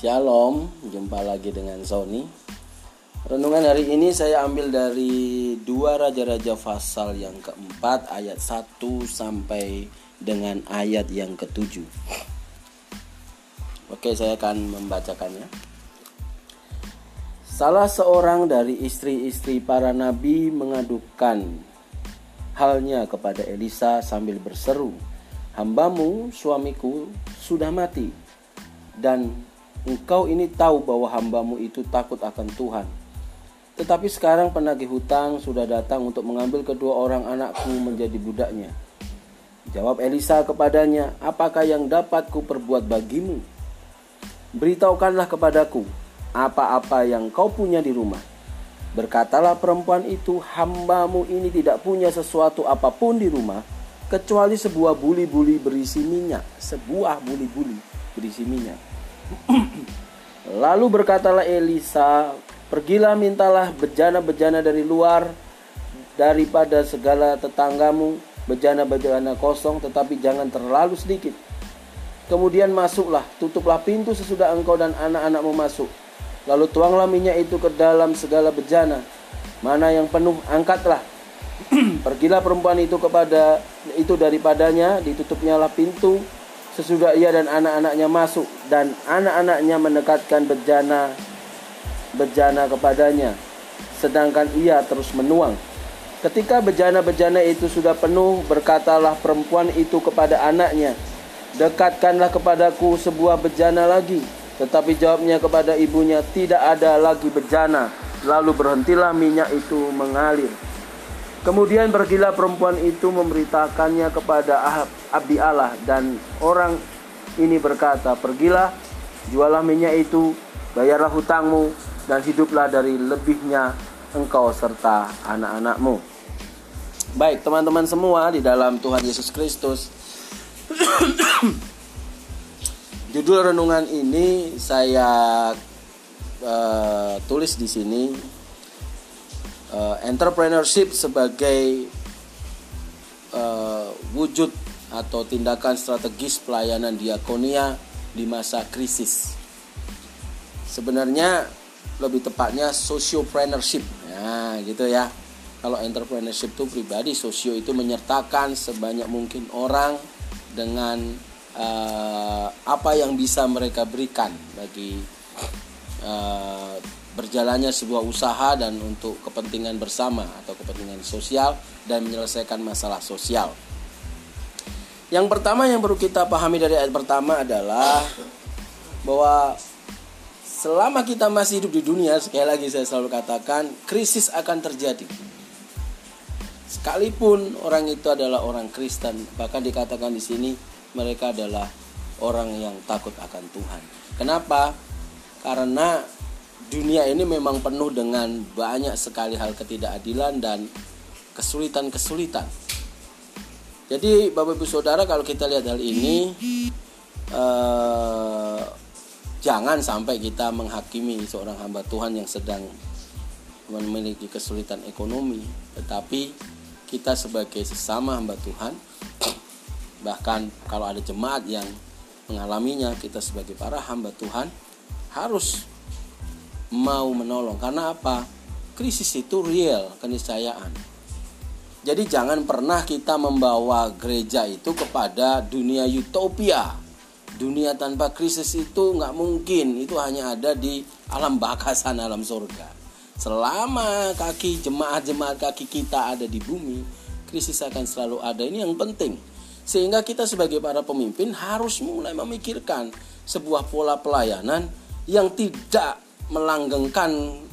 Shalom, jumpa lagi dengan Sony. Renungan hari ini saya ambil dari dua Raja-Raja pasal yang keempat ayat 1 sampai dengan ayat yang ketujuh. Oke, saya akan membacakannya. Salah seorang dari istri-istri para nabi mengadukan halnya kepada Elisa sambil berseru, "Hambamu, suamiku, sudah mati, dan engkau ini tahu bahwa hambamu itu takut akan Tuhan. Tetapi sekarang penagih hutang sudah datang untuk mengambil kedua orang anakku menjadi budaknya." Jawab Elisa kepadanya, "Apakah yang dapat ku perbuat bagimu? Beritahukanlah kepadaku apa-apa yang kau punya di rumah. Berkatalah perempuan itu, hambamu ini tidak punya sesuatu apa pun di rumah, kecuali sebuah buli-buli berisi minyak. Sebuah buli-buli berisi minyak. Lalu berkatalah Elisa, pergilah mintalah bejana-bejana dari luar, daripada segala tetanggamu, bejana-bejana kosong, tetapi jangan terlalu sedikit. Kemudian masuklah, tutuplah pintu sesudah engkau dan anak-anakmu masuk Lalu tuanglah minyak itu ke dalam segala bejana. Mana yang penuh, angkatlah. Pergilah perempuan itu kepada itu daripadanya, ditutupnyalah pintu sesudah ia dan anak-anaknya masuk dan anak-anaknya mendekatkan bejana bejana kepadanya sedangkan ia terus menuang. Ketika bejana-bejana itu sudah penuh, berkatalah perempuan itu kepada anaknya, "Dekatkanlah kepadaku sebuah bejana lagi." Tetapi jawabnya kepada ibunya, tidak ada lagi bejana. Lalu berhentilah minyak itu mengalir. Kemudian pergilah perempuan itu memberitakannya kepada abdi Allah dan orang ini berkata, "Pergilah, jualah minyak itu, bayarlah hutangmu dan hiduplah dari lebihnya engkau serta anak-anakmu." Baik, teman-teman semua di dalam Tuhan Yesus Kristus. Judul renungan ini saya uh, tulis di sini uh, entrepreneurship sebagai uh, wujud atau tindakan strategis pelayanan diakonia di masa krisis. Sebenarnya lebih tepatnya sociopreneurship. Nah, gitu ya. Kalau entrepreneurship itu pribadi, sosio itu menyertakan sebanyak mungkin orang dengan uh, apa yang bisa mereka berikan bagi uh, berjalannya sebuah usaha dan untuk kepentingan bersama atau kepentingan sosial dan menyelesaikan masalah sosial. Yang pertama yang perlu kita pahami dari ayat pertama adalah bahwa selama kita masih hidup di dunia, sekali lagi saya selalu katakan, krisis akan terjadi. Sekalipun orang itu adalah orang Kristen, bahkan dikatakan di sini mereka adalah orang yang takut akan Tuhan. Kenapa? Karena dunia ini memang penuh dengan banyak sekali hal ketidakadilan dan kesulitan-kesulitan. Jadi Bapak Ibu Saudara kalau kita lihat hal ini eh, jangan sampai kita menghakimi seorang hamba Tuhan yang sedang memiliki kesulitan ekonomi, tetapi kita sebagai sesama hamba Tuhan bahkan kalau ada jemaat yang mengalaminya kita sebagai para hamba Tuhan harus mau menolong. Karena apa? Krisis itu real keniscayaan. Jadi jangan pernah kita membawa gereja itu kepada dunia utopia. Dunia tanpa krisis itu nggak mungkin. Itu hanya ada di alam bakasan alam surga. Selama kaki jemaat-jemaat kaki kita ada di bumi krisis akan selalu ada. Ini yang penting. Sehingga kita sebagai para pemimpin harus mulai memikirkan sebuah pola pelayanan yang tidak melanggengkan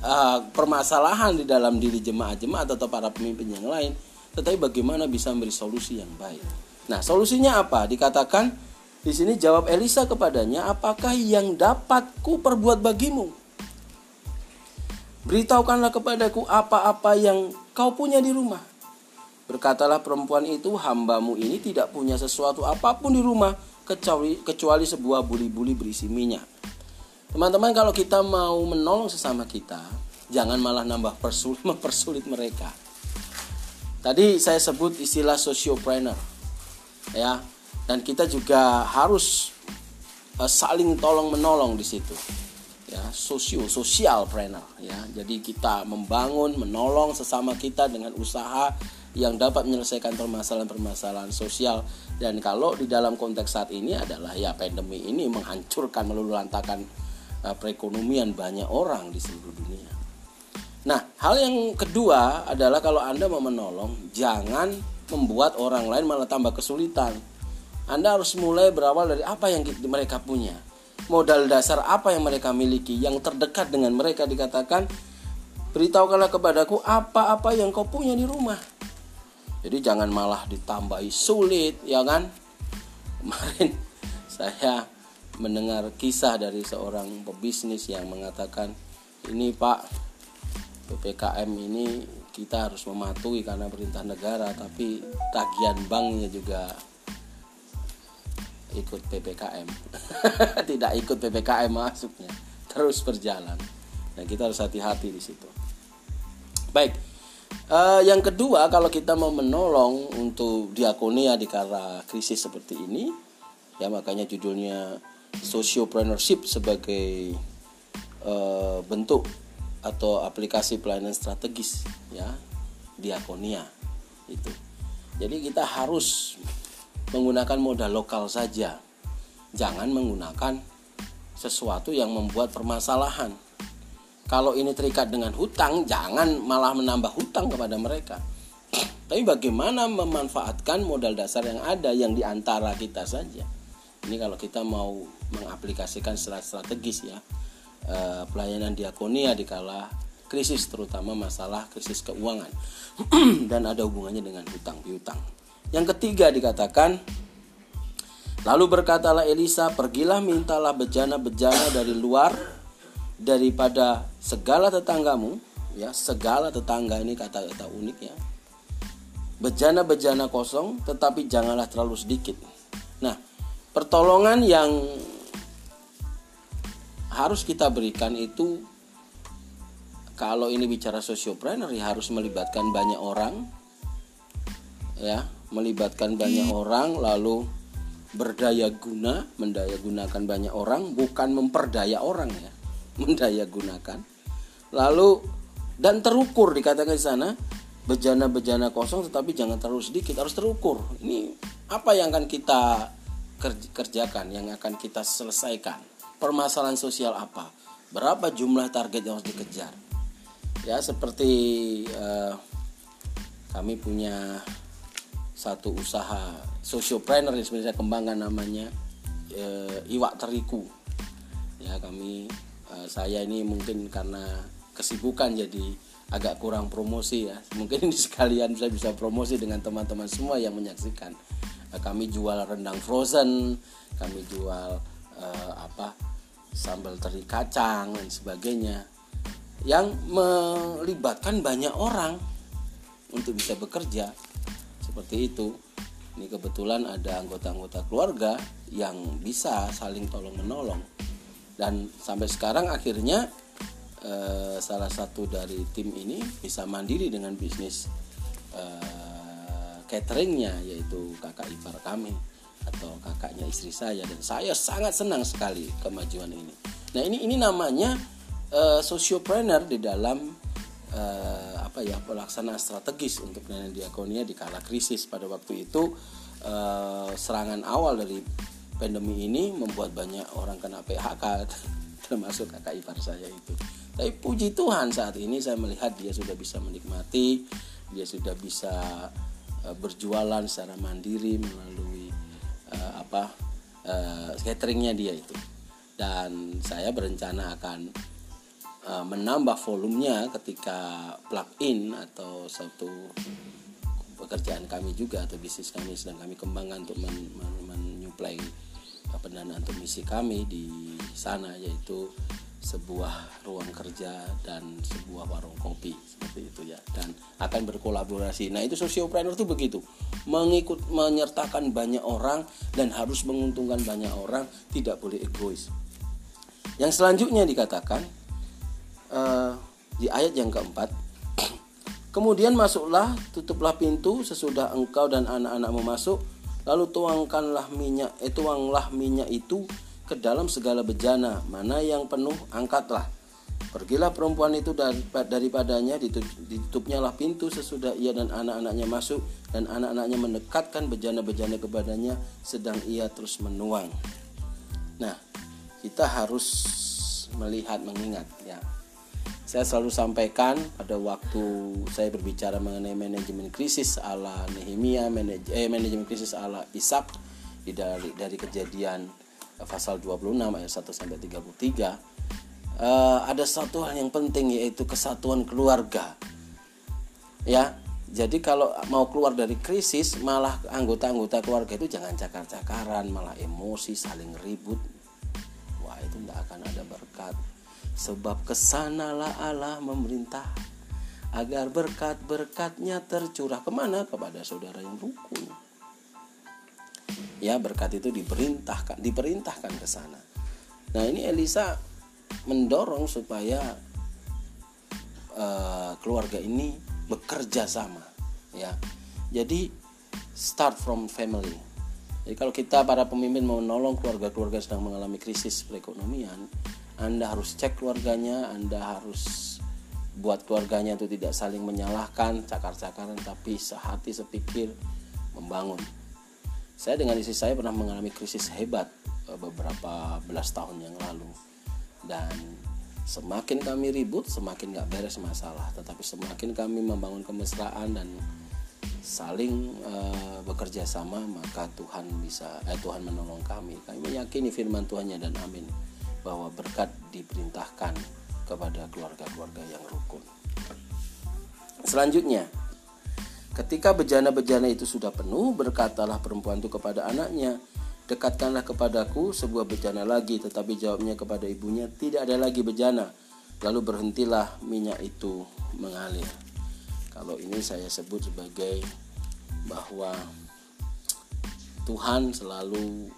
uh, permasalahan di dalam diri jemaat-jemaat atau para pemimpin yang lain, tetapi bagaimana bisa memberi solusi yang baik. Nah, solusinya apa? Dikatakan di sini jawab Elisa kepadanya, "Apakah yang dapat ku perbuat bagimu? Beritahukanlah kepadaku apa-apa yang kau punya di rumah." Berkatalah perempuan itu, hambamu ini tidak punya sesuatu apa pun di rumah kecuali, kecuali sebuah buli-buli berisi minyak. Teman-teman kalau kita mau menolong sesama kita, jangan malah nambah persulit, mempersulit mereka. Tadi saya sebut istilah sociopreneur. Ya. Dan kita juga harus uh, saling tolong menolong di situ ya sosio sosial planner ya jadi kita membangun menolong sesama kita dengan usaha yang dapat menyelesaikan permasalahan-permasalahan sosial dan kalau di dalam konteks saat ini adalah ya pandemi ini menghancurkan meluluhlantakan uh, perekonomian banyak orang di seluruh dunia. Nah, hal yang kedua adalah kalau Anda mau menolong, jangan membuat orang lain malah tambah kesulitan. Anda harus mulai berawal dari apa yang mereka punya. Modal dasar apa yang mereka miliki, yang terdekat dengan mereka dikatakan, beritahukanlah kepadaku apa-apa yang kau punya di rumah jadi jangan malah ditambahi sulit ya kan kemarin saya mendengar kisah dari seorang pebisnis yang mengatakan ini pak PPKM ini kita harus mematuhi karena perintah negara tapi tagihan banknya juga ikut PPKM tidak ikut PPKM masuknya terus berjalan. Nah kita harus hati-hati di situ. Baik Uh, yang kedua, kalau kita mau menolong untuk diakonia di kala krisis seperti ini, ya makanya judulnya sociopreneurship sebagai uh, bentuk atau aplikasi pelayanan strategis, ya diakonia itu. Jadi kita harus menggunakan modal lokal saja, jangan menggunakan sesuatu yang membuat permasalahan kalau ini terikat dengan hutang, jangan malah menambah hutang kepada mereka. Tapi bagaimana memanfaatkan modal dasar yang ada yang di antara kita saja. Ini kalau kita mau mengaplikasikan secara strategis ya eh, pelayanan diakonia di kala krisis terutama masalah krisis keuangan. Dan ada hubungannya dengan hutang piutang. Yang ketiga dikatakan Lalu berkatalah Elisa, pergilah mintalah bejana-bejana dari luar daripada segala tetanggamu. Ya segala tetangga ini kata-kata unik ya. Bejana-bejana kosong tetapi janganlah terlalu sedikit. Nah pertolongan yang harus kita berikan itu kalau ini bicara sosiopreneur ya harus melibatkan banyak orang ya melibatkan banyak orang lalu berdaya guna mendaya gunakan banyak orang bukan memperdaya orang ya mendaya gunakan. Lalu dan terukur dikatakan di sana bejana-bejana kosong tetapi jangan terlalu sedikit harus terukur. Ini apa yang akan kita kerjakan, yang akan kita selesaikan? Permasalahan sosial apa? Berapa jumlah target yang harus dikejar? Ya seperti uh, kami punya satu usaha sosiopreneur yang sebenarnya kembangkan namanya uh, Iwak Teriku. Ya kami Eh, saya ini mungkin karena kesibukan jadi agak kurang promosi ya mungkin ini sekalian saya bisa promosi dengan teman-teman semua yang menyaksikan kami jual rendang frozen kami jual uh, apa sambal teri kacang dan sebagainya yang melibatkan banyak orang untuk bisa bekerja. Seperti itu. Ini kebetulan ada anggota-anggota keluarga yang bisa saling tolong menolong dan sampai sekarang akhirnya eh, salah satu dari tim ini bisa mandiri dengan bisnis eh, cateringnya yaitu kakak ipar kami atau kakaknya istri saya. Dan saya sangat senang sekali kemajuan ini. Nah ini ini namanya eh, sociopreneur di dalam eh, apa ya pelaksanaan strategis untuk pelayanan diakonia di kala krisis. Pada waktu itu eh, serangan awal dari pandemi ini membuat banyak orang kena PHK termasuk kakak ipar saya itu. Tapi puji Tuhan saat ini saya melihat dia sudah bisa menikmati dia sudah bisa uh, berjualan secara mandiri melalui uh, apa uh, cateringnya dia itu. Dan saya berencana akan uh, menambah volumenya ketika plug in atau satu pekerjaan kami juga atau bisnis kami sedang kami kembangkan untuk men, men, menyuplai pendanaan untuk misi kami di sana yaitu sebuah ruang kerja dan sebuah warung kopi seperti itu ya dan akan berkolaborasi. Nah, itu sosiopreneur itu begitu. Mengikut menyertakan banyak orang dan harus menguntungkan banyak orang, tidak boleh egois. Yang selanjutnya dikatakan uh, di ayat yang keempat Kemudian masuklah, tutuplah pintu sesudah engkau dan anak-anakmu masuk, lalu tuangkanlah minyak eh tuanglah minyak itu ke dalam segala bejana mana yang penuh angkatlah Pergilah perempuan itu daripadanya ditutupnya lah pintu sesudah ia dan anak-anaknya masuk dan anak-anaknya mendekatkan bejana-bejana kepadanya sedang ia terus menuang. Nah, kita harus melihat mengingat ya. Saya selalu sampaikan pada waktu saya berbicara mengenai manajemen krisis ala Nehemia, manaj eh, manajemen krisis ala Ishak dari dari kejadian pasal 26 ayat 1 sampai 33 uh, ada satu hal yang penting yaitu kesatuan keluarga. Ya, jadi kalau mau keluar dari krisis, malah anggota-anggota keluarga itu jangan cakar-cakaran, malah emosi, saling ribut. Wah, itu tidak akan ada berkat. Sebab ke sanalah Allah memerintah agar berkat-berkatnya tercurah ke mana kepada saudara yang rukun. Ya, berkat itu diperintahkan, diperintahkan ke sana. Nah, ini Elisa mendorong supaya uh, keluarga ini bekerja sama ya. Jadi start from family. Jadi kalau kita para pemimpin mau menolong keluarga-keluarga sedang mengalami krisis perekonomian anda harus cek keluarganya anda harus buat keluarganya itu tidak saling menyalahkan cakar-cakaran tapi sehati sepikir membangun saya dengan istri saya pernah mengalami krisis hebat eh, beberapa belas tahun yang lalu. Dan semakin kami ribut semakin gak beres masalah. Tetapi semakin kami membangun kemesraan dan saling uh, bekerja sama maka Tuhan bisa eh, Tuhan menolong kami. Kami meyakini firman Tuhannya dan amin bahwa berkat diperintahkan kepada keluarga-keluarga yang rukun. Selanjutnya ketika bejana-bejana itu sudah penuh berkatalah perempuan itu kepada anaknya Dekatkanlah kepadaku sebuah bejana lagi. Tetapi jawabnya kepada ibunya Tidak ada lagi bejana. Lalu berhentilah minyak itu mengalir. Kalau ini saya sebut sebagai Bahwa Tuhan selalu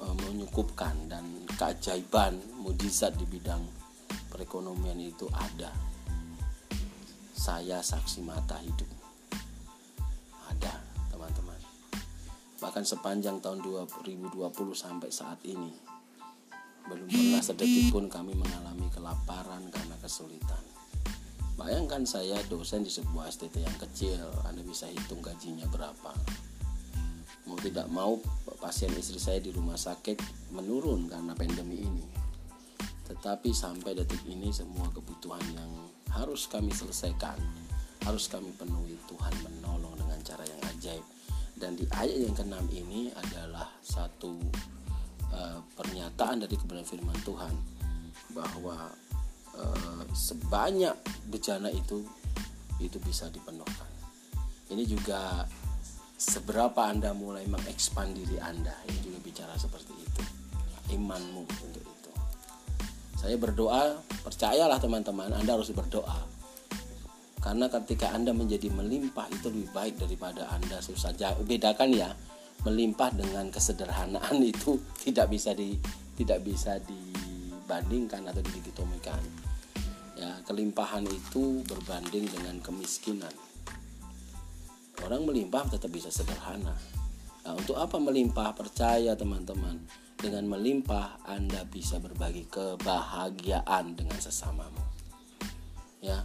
uh, menyukupkan Dan keajaiban mujizat di bidang perekonomian itu ada. Saya saksi mata hidup bahkan sepanjang tahun 2020 sampai saat ini belum pernah sedetik pun kami mengalami kelaparan karena kesulitan. Bayangkan saya dosen di sebuah STT yang kecil Anda bisa hitung gajinya berapa. Mau tidak mau pasien istri saya di rumah sakit menurun karena pandemi ini. Tetapi sampai detik ini semua kebutuhan yang harus kami selesaikan harus kami penuhi Tuhan menolong dengan cara yang ajaib dan di ayat yang keenam ini adalah satu uh, pernyataan dari kebenaran firman Tuhan bahwa uh, sebanyak bejana itu itu bisa dipenuhkan. Ini juga seberapa Anda mulai mengekspand diri Anda ini juga bicara seperti itu. Imanmu untuk itu. Saya berdoa, percayalah teman-teman, Anda harus berdoa karena ketika Anda menjadi melimpah itu lebih baik daripada Anda susah. Bedakan ya, melimpah dengan kesederhanaan itu tidak bisa di tidak bisa dibandingkan atau didikotomikan. Ya, kelimpahan itu berbanding dengan kemiskinan. Orang melimpah tetap bisa sederhana. Nah, untuk apa melimpah? Percaya teman-teman, dengan melimpah Anda bisa berbagi kebahagiaan dengan sesamamu. Ya,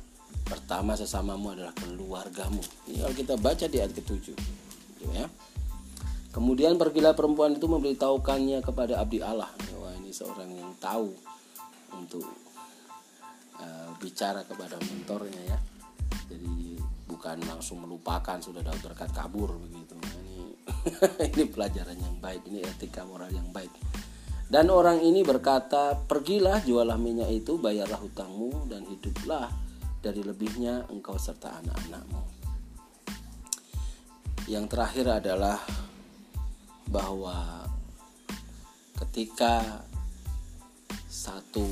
pertama sesamamu adalah keluargamu. Ini kalau kita baca di ayat ketujuh ya. Kemudian pergilah perempuan itu memberitahukannya kepada abdi Allah. Wah ini seorang yang tahu untuk uh, bicara kepada mentornya ya. Jadi bukan langsung melupakan sudah dapat berkat kabur begitu. Ini ini pelajaran yang baik ini etika moral yang baik. Dan orang ini berkata, "Pergilah, jualah minyak itu, bayarlah hutangmu dan hiduplah dari lebihnya engkau serta anak-anakmu. Yang terakhir adalah bahwa ketika satu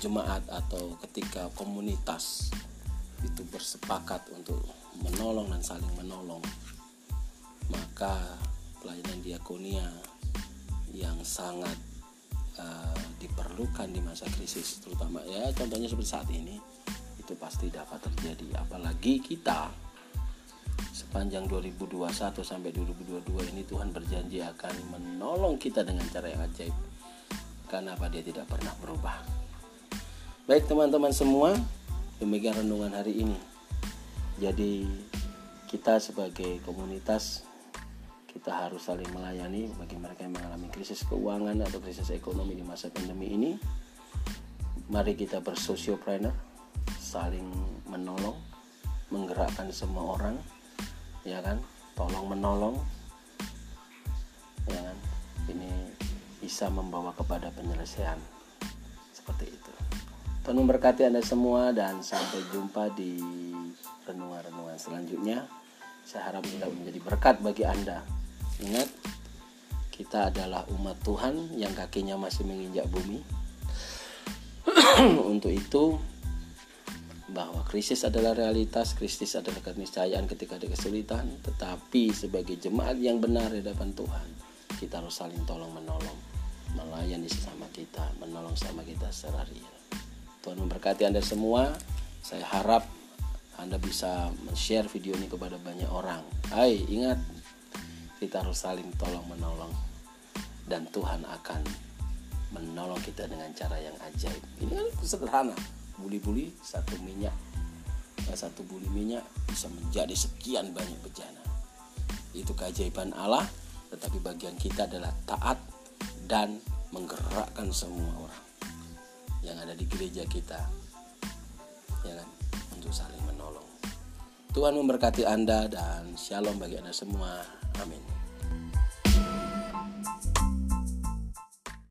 jemaat atau ketika komunitas itu bersepakat untuk menolong dan saling menolong maka pelayanan diakonia yang sangat uh, diperlukan di masa krisis terutama ya contohnya seperti saat ini itu pasti dapat terjadi apalagi kita sepanjang 2021 sampai 2022 ini Tuhan berjanji akan menolong kita dengan cara yang ajaib Karena apa dia tidak pernah berubah. Baik teman-teman semua, demikian renungan hari ini. Jadi kita sebagai komunitas kita harus saling melayani bagi mereka yang mengalami krisis keuangan atau krisis ekonomi di masa pandemi ini. Mari kita bersosiopreneur, saling menolong, menggerakkan semua orang, ya kan? Tolong menolong, ya kan? Ini bisa membawa kepada penyelesaian seperti itu. Tuhan memberkati Anda semua dan sampai jumpa di renungan-renungan selanjutnya. Saya harap bisa menjadi berkat bagi Anda. Ingat, kita adalah umat Tuhan yang kakinya masih menginjak bumi. Untuk itu, bahwa krisis adalah realitas, krisis adalah keniscayaan ketika ada kesulitan, tetapi sebagai jemaat yang benar di hadapan Tuhan, kita harus saling tolong menolong, melayani sesama kita, menolong sama kita secara real. Tuhan memberkati Anda semua. Saya harap Anda bisa men-share video ini kepada banyak orang. Hai, ingat kita harus saling tolong menolong dan Tuhan akan menolong kita dengan cara yang ajaib. Ini kan sederhana. Buli-buli satu minyak satu buli minyak bisa menjadi sekian banyak bejana. Itu keajaiban Allah, tetapi bagian kita adalah taat dan menggerakkan semua orang yang ada di gereja kita ya kan? Untuk saling menolong. Tuhan memberkati Anda dan shalom bagi Anda semua. Amin